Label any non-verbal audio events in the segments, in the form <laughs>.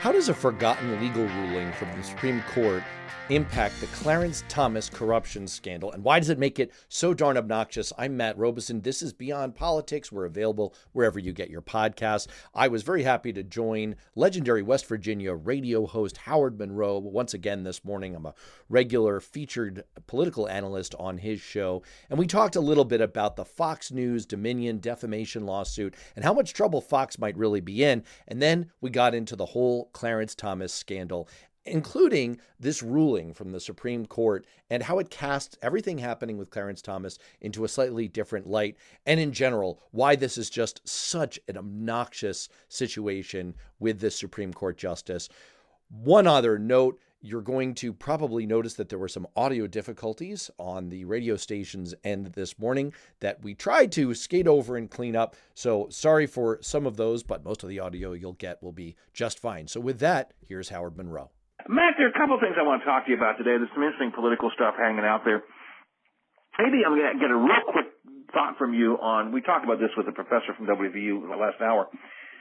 How does a forgotten legal ruling from the Supreme Court impact the Clarence Thomas corruption scandal? And why does it make it so darn obnoxious? I'm Matt Robison. This is Beyond Politics. We're available wherever you get your podcasts. I was very happy to join legendary West Virginia radio host Howard Monroe once again this morning. I'm a regular featured political analyst on his show. And we talked a little bit about the Fox News Dominion defamation lawsuit and how much trouble Fox might really be in. And then we got into the whole Clarence Thomas scandal including this ruling from the Supreme Court and how it casts everything happening with Clarence Thomas into a slightly different light, and in general, why this is just such an obnoxious situation with this Supreme Court justice. One other note you're going to probably notice that there were some audio difficulties on the radio station's end this morning that we tried to skate over and clean up. So sorry for some of those, but most of the audio you'll get will be just fine. So with that, here's Howard Monroe. Matt, there are a couple of things I want to talk to you about today. There's some interesting political stuff hanging out there. Maybe I'm going to get a real quick thought from you on, we talked about this with a professor from WVU in the last hour.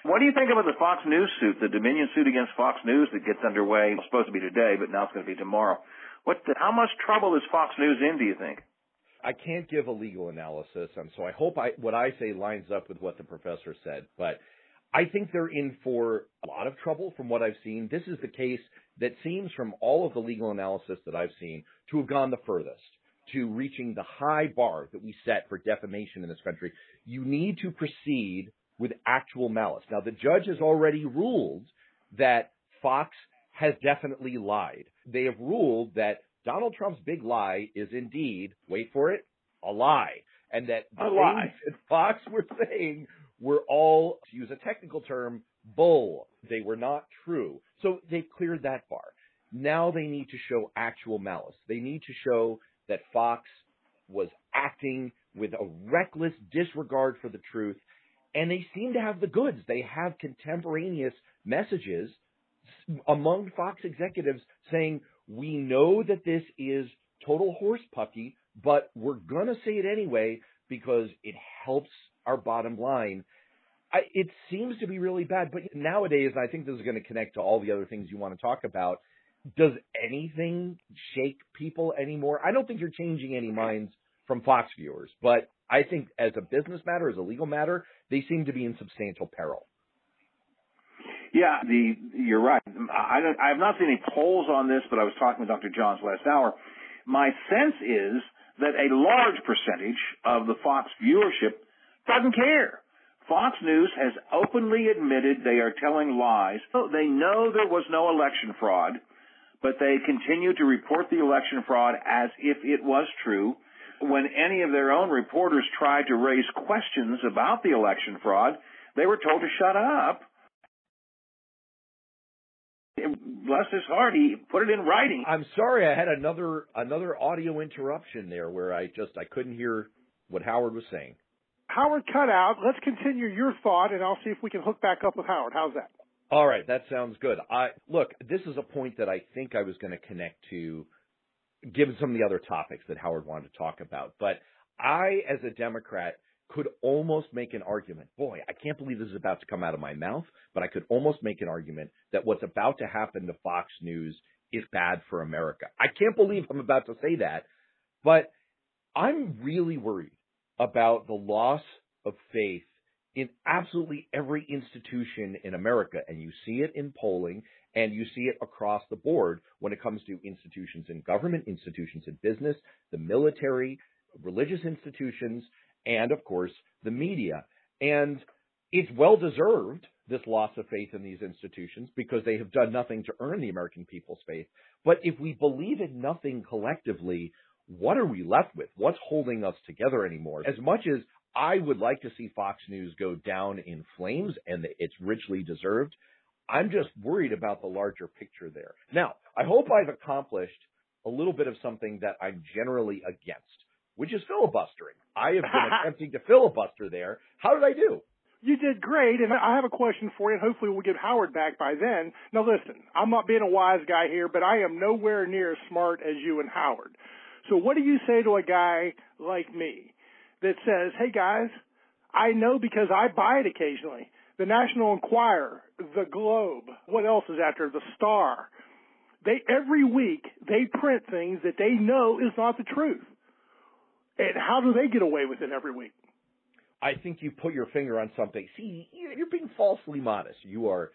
What do you think about the Fox News suit, the Dominion suit against Fox News that gets underway? Supposed to be today, but now it's going to be tomorrow. What, the, how much trouble is Fox News in, do you think? I can't give a legal analysis, and so I hope I, what I say lines up with what the professor said. But I think they're in for a lot of trouble from what I've seen. This is the case that seems from all of the legal analysis that I've seen to have gone the furthest to reaching the high bar that we set for defamation in this country. You need to proceed with actual malice. Now, the judge has already ruled that Fox has definitely lied. They have ruled that Donald Trump's big lie is indeed, wait for it, a lie. And that a lie. that Fox were saying were all, to use a technical term, bull. They were not true. So they've cleared that bar. Now they need to show actual malice. They need to show that Fox was acting with a reckless disregard for the truth. And they seem to have the goods. They have contemporaneous messages among Fox executives saying, we know that this is total horse pucky, but we're going to say it anyway because it helps our bottom line. I, it seems to be really bad, but nowadays, I think this is going to connect to all the other things you want to talk about. Does anything shake people anymore? I don't think you're changing any minds from Fox viewers, but I think as a business matter, as a legal matter, they seem to be in substantial peril. Yeah, the you're right. I don't, I have not seen any polls on this, but I was talking with Dr. Johns last hour. My sense is that a large percentage of the Fox viewership doesn't care. Fox News has openly admitted they are telling lies. Oh, they know there was no election fraud, but they continue to report the election fraud as if it was true. When any of their own reporters tried to raise questions about the election fraud, they were told to shut up. Bless his heart, he put it in writing. I'm sorry, I had another another audio interruption there where I just I couldn't hear what Howard was saying. Howard cut out. Let's continue your thought, and I'll see if we can hook back up with Howard. How's that? All right, that sounds good. I look, this is a point that I think I was going to connect to, given some of the other topics that Howard wanted to talk about. But I, as a Democrat, could almost make an argument. Boy, I can't believe this is about to come out of my mouth, but I could almost make an argument that what's about to happen to Fox News is bad for America. I can't believe I'm about to say that, but I'm really worried about the loss of faith in absolutely every institution in America. And you see it in polling and you see it across the board when it comes to institutions in government, institutions in business, the military, religious institutions, and of course the media. And it's well deserved, this loss of faith in these institutions, because they have done nothing to earn the American people's faith. But if we believe in nothing collectively, what are we left with? What's holding us together anymore? As much as I would like to see Fox News go down in flames and it's richly deserved, I'm just worried about the larger picture there. Now, I hope I've accomplished a little bit of something that I'm generally against, which is filibustering. I have been <laughs> attempting to filibuster there. How did I do? You did great, and I have a question for you, and hopefully we'll get Howard back by then. Now listen, I'm not being a wise guy here, but I am nowhere near as smart as you and Howard. So what do you say to a guy like me that says, hey guys, I know because I buy it occasionally. The National Enquirer, the Globe, what else is there? The Star. They every week they print things that they know is not the truth. And how do they get away with it every week? I think you put your finger on something. See, you're being falsely modest. You are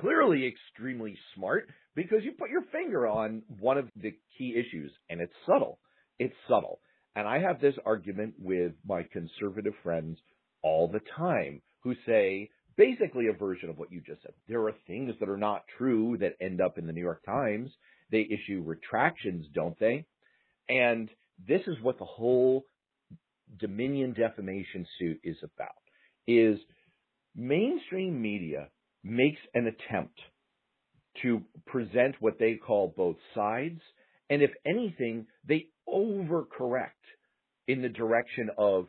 clearly extremely smart because you put your finger on one of the key issues and it's subtle. It's subtle. And I have this argument with my conservative friends all the time who say basically a version of what you just said. There are things that are not true that end up in the New York Times. They issue retractions, don't they? And this is what the whole Dominion defamation suit is about is mainstream media makes an attempt to present what they call both sides and if anything they overcorrect in the direction of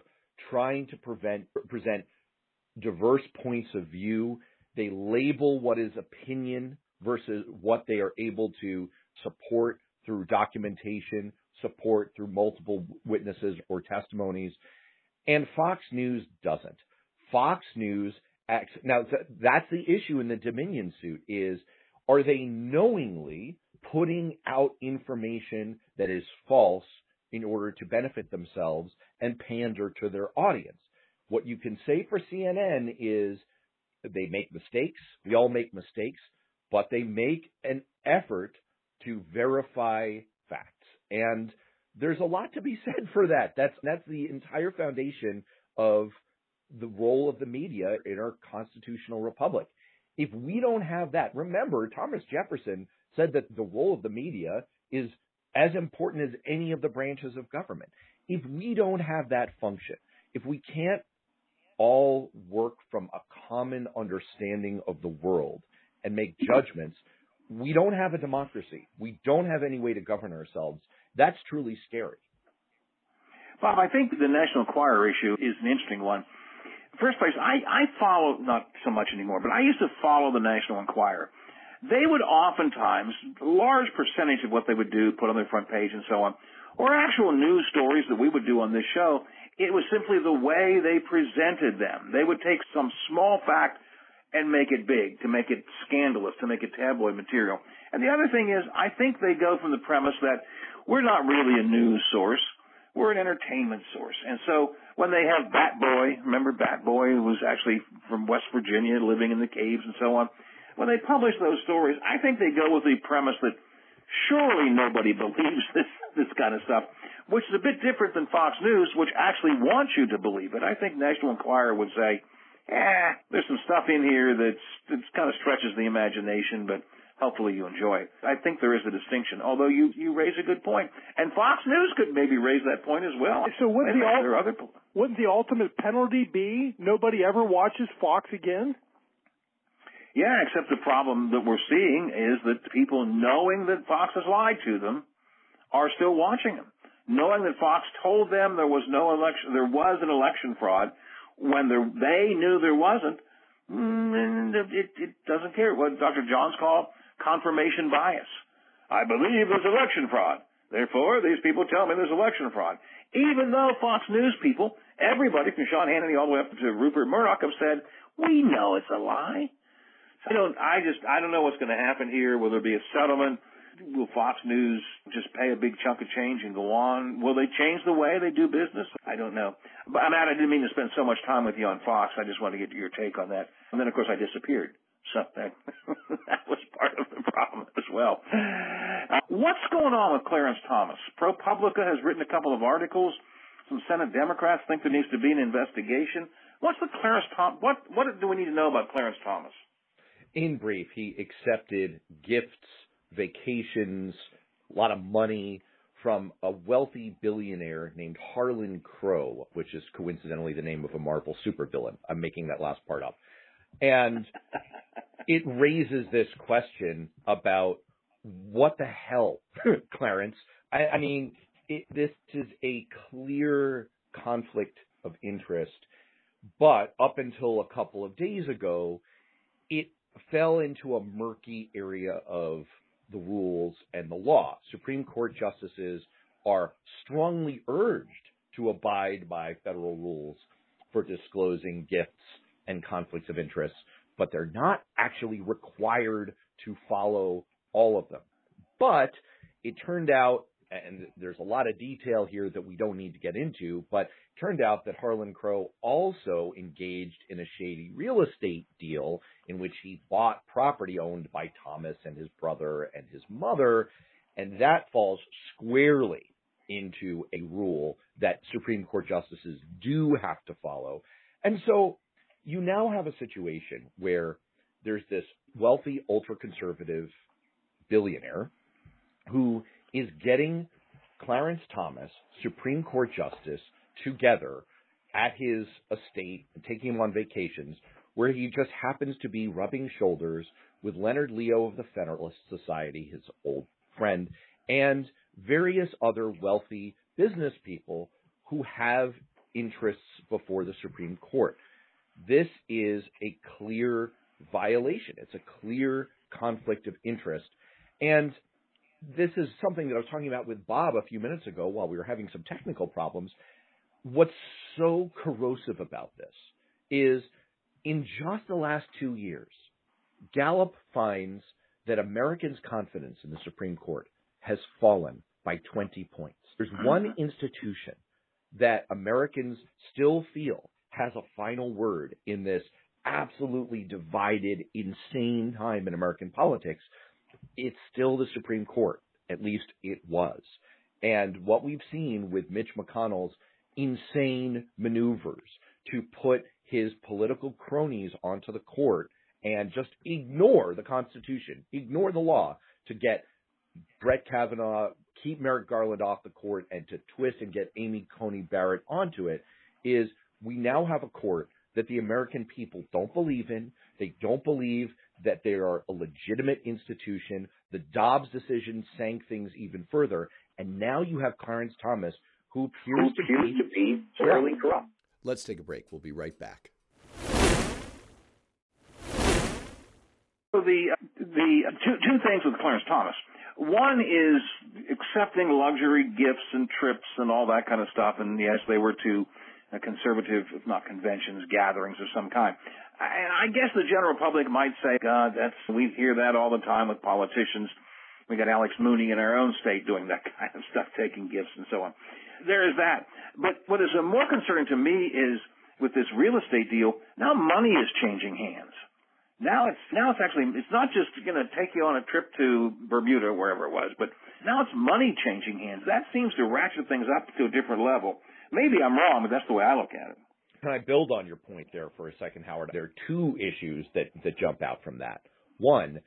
trying to prevent, present diverse points of view they label what is opinion versus what they are able to support through documentation support through multiple witnesses or testimonies. And Fox News doesn't. Fox News acts, now that's the issue in the Dominion suit is are they knowingly putting out information that is false in order to benefit themselves and pander to their audience? What you can say for CNN is they make mistakes. We all make mistakes, but they make an effort to verify facts. And there's a lot to be <laughs> said for that. That's that's the entire foundation of the role of the media in our constitutional republic. If we don't have that, remember Thomas Jefferson said that the role of the media is as important as any of the branches of government. If we don't have that function, if we can't all work from a common understanding of the world and make judgments, we don't have a democracy. We don't have any way to govern ourselves. That's truly scary. Bob, I think the National Enquirer issue is an interesting one. First place, I, I follow, not so much anymore, but I used to follow the National Enquirer. They would oftentimes, large percentage of what they would do, put on their front page and so on, or actual news stories that we would do on this show, it was simply the way they presented them. They would take some small fact and make it big, to make it scandalous, to make it tabloid material. And the other thing is, I think they go from the premise that we're not really a news source. We're an entertainment source. And so when they have Bat Boy, remember Bat Boy was actually from West Virginia, living in the caves and so on. When they publish those stories, I think they go with the premise that surely nobody <laughs> believes this, this kind of stuff, which is a bit different than Fox News, which actually wants you to believe it. I think National Enquirer would say, eh, there's some stuff in here that's, that's kind of stretches the imagination, but hopefully you enjoy it. I think there is a distinction, although you, you raise a good. And Fox News could maybe raise that point as well. So wouldn't, the, ul- other... wouldn't the ultimate penalty be nobody ever watches Fox again? Yeah, except the problem that we're seeing is that people knowing that Fox has lied to them are still watching them. Knowing that Fox told them there was no election, there was an election fraud, when there, they knew there wasn't, mm, it, it doesn't care what Dr. Johns called confirmation bias. I believe there's election fraud. Therefore, these people tell me there's election fraud. Even though Fox News people, everybody from Sean Hannity all the way up to Rupert Murdoch have said, we know it's a lie. I don't, I just, I don't know what's going to happen here. Will there be a settlement? Will Fox News just pay a big chunk of change and go on? Will they change the way they do business? I don't know. But Matt, I didn't mean to spend so much time with you on Fox. I just wanted to get your take on that. And then, of course, I disappeared. So that, <laughs> that was part of the problem as well. Uh, what's going on with Clarence Thomas? ProPublica has written a couple of articles. Some Senate Democrats think there needs to be an investigation. What's the Clarence Thomas? What what do we need to know about Clarence Thomas? In brief, he accepted gifts vacations, a lot of money from a wealthy billionaire named Harlan Crow, which is coincidentally the name of a Marvel supervillain. I'm making that last part up. And <laughs> it raises this question about what the hell, <laughs> Clarence? I, I mean, it, this is a clear conflict of interest, but up until a couple of days ago, fell into a murky area of the rules and the law. Supreme Court justices are strongly urged to abide by federal rules for disclosing gifts and conflicts of interest but they're not actually required to follow all of them. But it turned out, and there's a lot of detail here that we don't need to get into, but turned out that Harlan Crow also engaged in a shady real estate deal in which he bought property owned by Thomas and his brother and his mother, and that falls squarely into a rule that Supreme Court justices do have to follow. And so you now have a situation where there's this wealthy, ultra conservative billionaire who is getting Clarence Thomas, Supreme Court Justice, together at his estate taking him on vacations where he just happens to be rubbing shoulders with Leonard Leo of the Federalist Society, his old friend, and various other wealthy business people who have interests before the Supreme Court. This is a clear violation. It's a clear conflict of interest. And this is something that I was talking about with Bob a few minutes ago while we were having some technical problems. What's so corrosive about this is in just the last two years, Gallup finds that Americans' confidence in the Supreme Court has fallen by 20 points. There's one mm-hmm. institution that Americans still feel has a final word in this absolutely divided, insane time in American politics. It's still the Supreme Court. At least it was. And what we've seen with Mitch McConnell's insane maneuvers to put his political cronies onto the court and just ignore the Constitution, ignore the law to get Brett Kavanaugh, keep Merrick Garland off the court, and to twist and get Amy Coney Barrett onto it is we now have a court that the American people don't believe in. They don't believe that they are a legitimate institution. The Dobbs decision sank things even further. And now you have Clarence Thomas, who appears, who appears to, be, to be fairly corrupt. Let's take a break. We'll be right back. So the the two two things with Clarence Thomas. One is accepting luxury gifts and trips and all that kind of stuff. And yes, they were to uh, conservative, if not conventions, gatherings of some kind. And I guess the general public might say, God, that's we hear that all the time with politicians. We got Alex Mooney in our own state doing that <laughs> kind of stuff, taking gifts and so on. There is that. But what is more concerning to me is with this real estate deal, now money is changing hands. Now it's now it's actually it's not just going to take you on a trip to Bermuda wherever it was, but now it's money changing hands. That seems to ratchet things up to a different level. Maybe I'm wrong, but that's the way I look at it. Can I build on your point there for a second, Howard? There are two issues that that jump out from that. One,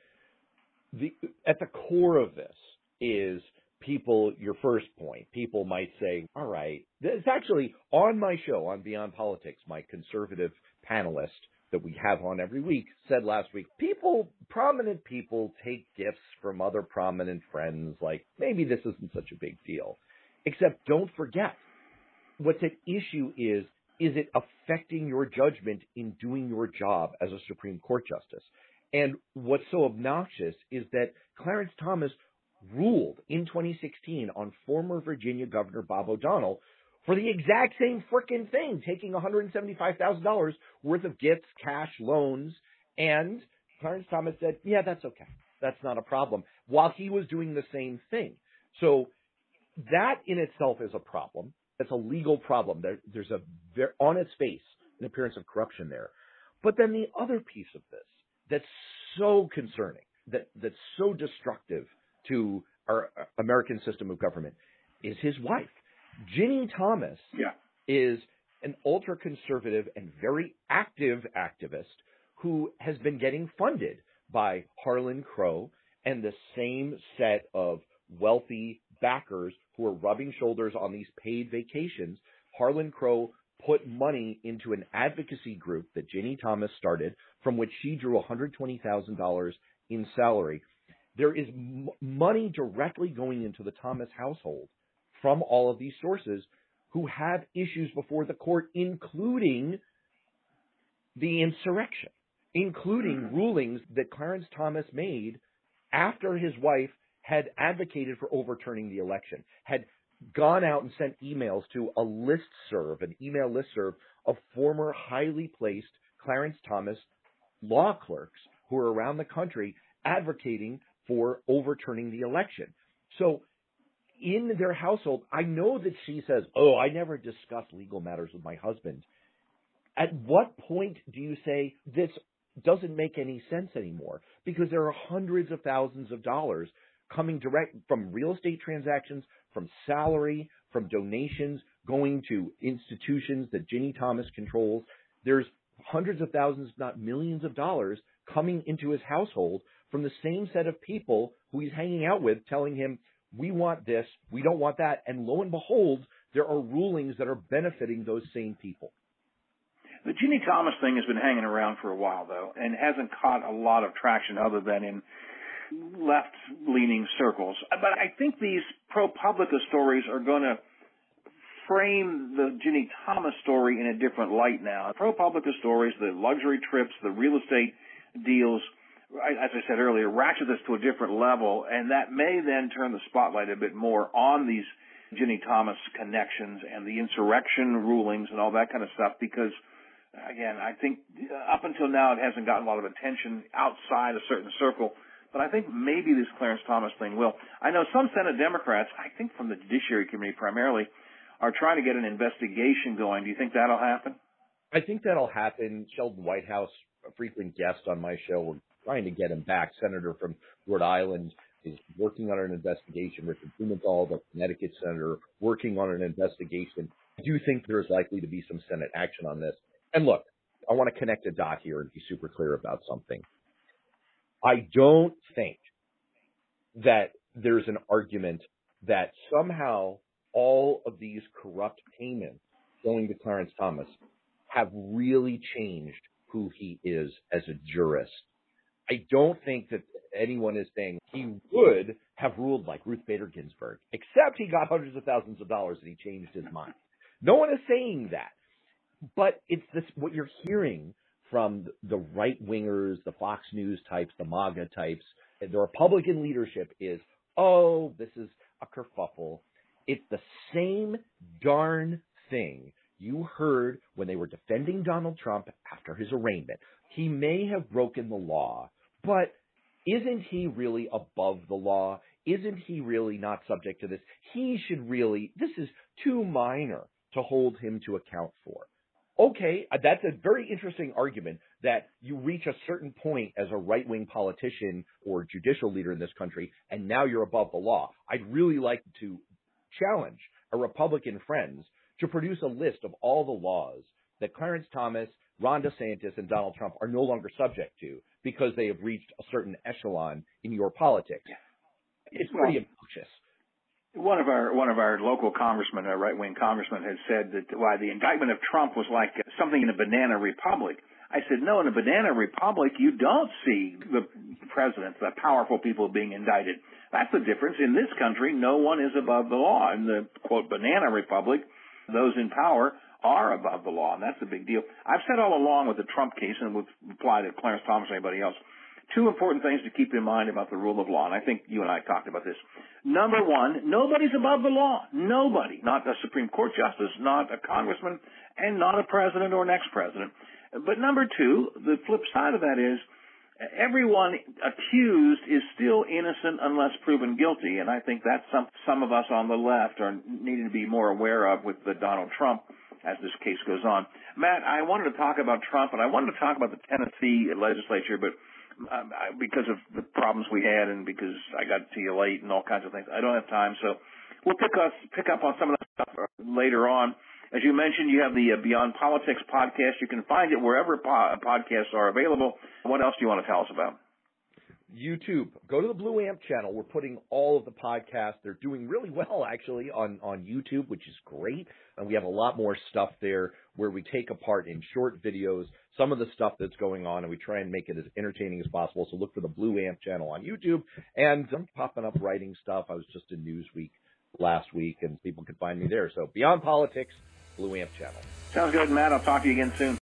the at the core of this is people. Your first point, people might say, "All right, it's actually on my show on Beyond Politics." My conservative panelist that we have on every week said last week, people, prominent people take gifts from other prominent friends, like maybe this isn't such a big deal. Except don't forget, what's at issue is, is it affecting your judgment in doing your job as a Supreme Court justice? And what's so obnoxious is that Clarence Thomas ruled in 2016 on former Virginia Governor Bob McDonnell, for the exact same freaking thing, taking $175,000 worth of gifts, cash, loans, and Clarence Thomas said, yeah, that's okay. That's not a problem, while he was doing the same thing. So that in itself is a problem. That's a legal problem. There, there's a, there, on its face, an appearance of corruption there. But then the other piece of this that's so concerning, that, that's so destructive to our uh, American system of government is his wife. Ginni Thomas yeah. is an ultra conservative and very active activist who has been getting funded by Harlan Crow and the same set of wealthy backers who are rubbing shoulders on these paid vacations. Harlan Crow put money into an advocacy group that Ginni Thomas started, from which she drew $120,000 in salary. There is m- money directly going into the Thomas household from all of these sources who have issues before the court, including the insurrection, including hmm. rulings that Clarence Thomas made after his wife had advocated for overturning the election, had gone out and sent emails to a list serve, an email list serve of former highly placed Clarence Thomas law clerks who are around the country advocating for overturning the election. So in their household, I know that she says, Oh, I never discuss legal matters with my husband. At what point do you say this doesn't make any sense anymore? Because there are hundreds of thousands of dollars coming direct from real estate transactions, from salary, from donations going to institutions that Ginni Thomas controls. There's hundreds of thousands, if not millions of dollars coming into his household from the same set of people who he's hanging out with telling him, we want this, we don't want that. And lo and behold, there are rulings that are benefiting those same people. The Ginni Thomas thing has been hanging around for a while, though, and hasn't caught a lot of traction other than in left leaning circles. But I think these ProPublica stories are going to frame the Ginni Thomas story in a different light now. ProPublica stories, the luxury trips, the real estate deals, as I said earlier, ratchet this to a different level, and that may then turn the spotlight a bit more on these Ginni Thomas connections and the insurrection rulings and all that kind of stuff because again, I think up until now it hasn't gotten a lot of attention outside a certain circle. But I think maybe this Clarence Thomas thing will. I know some Senate Democrats, I think from the Judiciary Committee primarily, are trying to get an investigation going. Do you think that'll happen? I think that'll happen. Sheldon Whitehouse, a frequent guest on my show, we're trying to get him back. Senator from Rhode Island is working on an investigation. Richard Blumenthal, the Connecticut senator, working on an investigation. I do think there is likely to be some Senate action on this. And look, I want to connect a dot here and be super clear about something. I don't think that there's an argument that somehow all of these corrupt payments going to Clarence Thomas have really changed who he is as a jurist. I don't think that anyone is saying he would have ruled like Ruth Bader Ginsburg, except he got hundreds of thousands of dollars and he changed his mind. No one is saying that. But it's this what you're hearing from the right wingers, the Fox News types, the MAGA types, the Republican leadership is, oh, this is a kerfuffle. It's the same darn thing you heard when they were defending Donald Trump after his arraignment. He may have broken the law, but isn't he really above the law? Isn't he really not subject to this? He should really, this is too minor to hold him to account for okay, uh, that's a very interesting argument that you reach a certain point as a right wing politician or judicial leader in this country, and now you're above the law. I'd really like to challenge our Republican friends to produce a list of all the laws that Clarence Thomas, Ron DeSantis, and Donald Trump are no longer subject to because they have reached a certain echelon in your politics. It's pretty obnoxious. One of our one of our local congressmen, a right wing congressman, had said that why the indictment of Trump was like something in a banana republic. I said, no, in a banana republic, you don't see the president, the powerful people being indicted. That's the difference. In this country, no one is above the law. In the quote banana republic, those in power are above the law, and that's a big deal. I've said all along with the Trump case, and would apply to Clarence Thomas or anybody else, two important things to keep in mind about the rule of law, and I think you and I talked about this. Number one, nobody's above the law. Nobody. Not a Supreme Court justice, not a congressman, and not a president or an ex-president. But number two, the flip side of that is, everyone accused is still innocent unless proven guilty, and I think that's some some of us on the left are needing to be more aware of with the Donald Trump as this case goes on. Matt, I wanted to talk about Trump, and I wanted to talk about the Tennessee legislature, but um, because of the problems we had and because I got to you late and all kinds of things. I don't have time, so we'll pick us pick up on some of that stuff later on. As you mentioned, you have the uh, Beyond Politics podcast. You can find it wherever po- podcasts are available. What else do you want to tell us about? YouTube. Go to the Blue Amp channel. We're putting all of the podcasts. They're doing really well actually on on YouTube, which is great. And we have a lot more stuff there where we take apart in short videos some of the stuff that's going on and we try and make it as entertaining as possible. So look for the Blue Amp channel on YouTube and I'm popping up writing stuff. I was just in Newsweek last week and people can find me there. So Beyond Politics, Blue Amp channel. Sounds good, Matt. I'll talk to you again soon.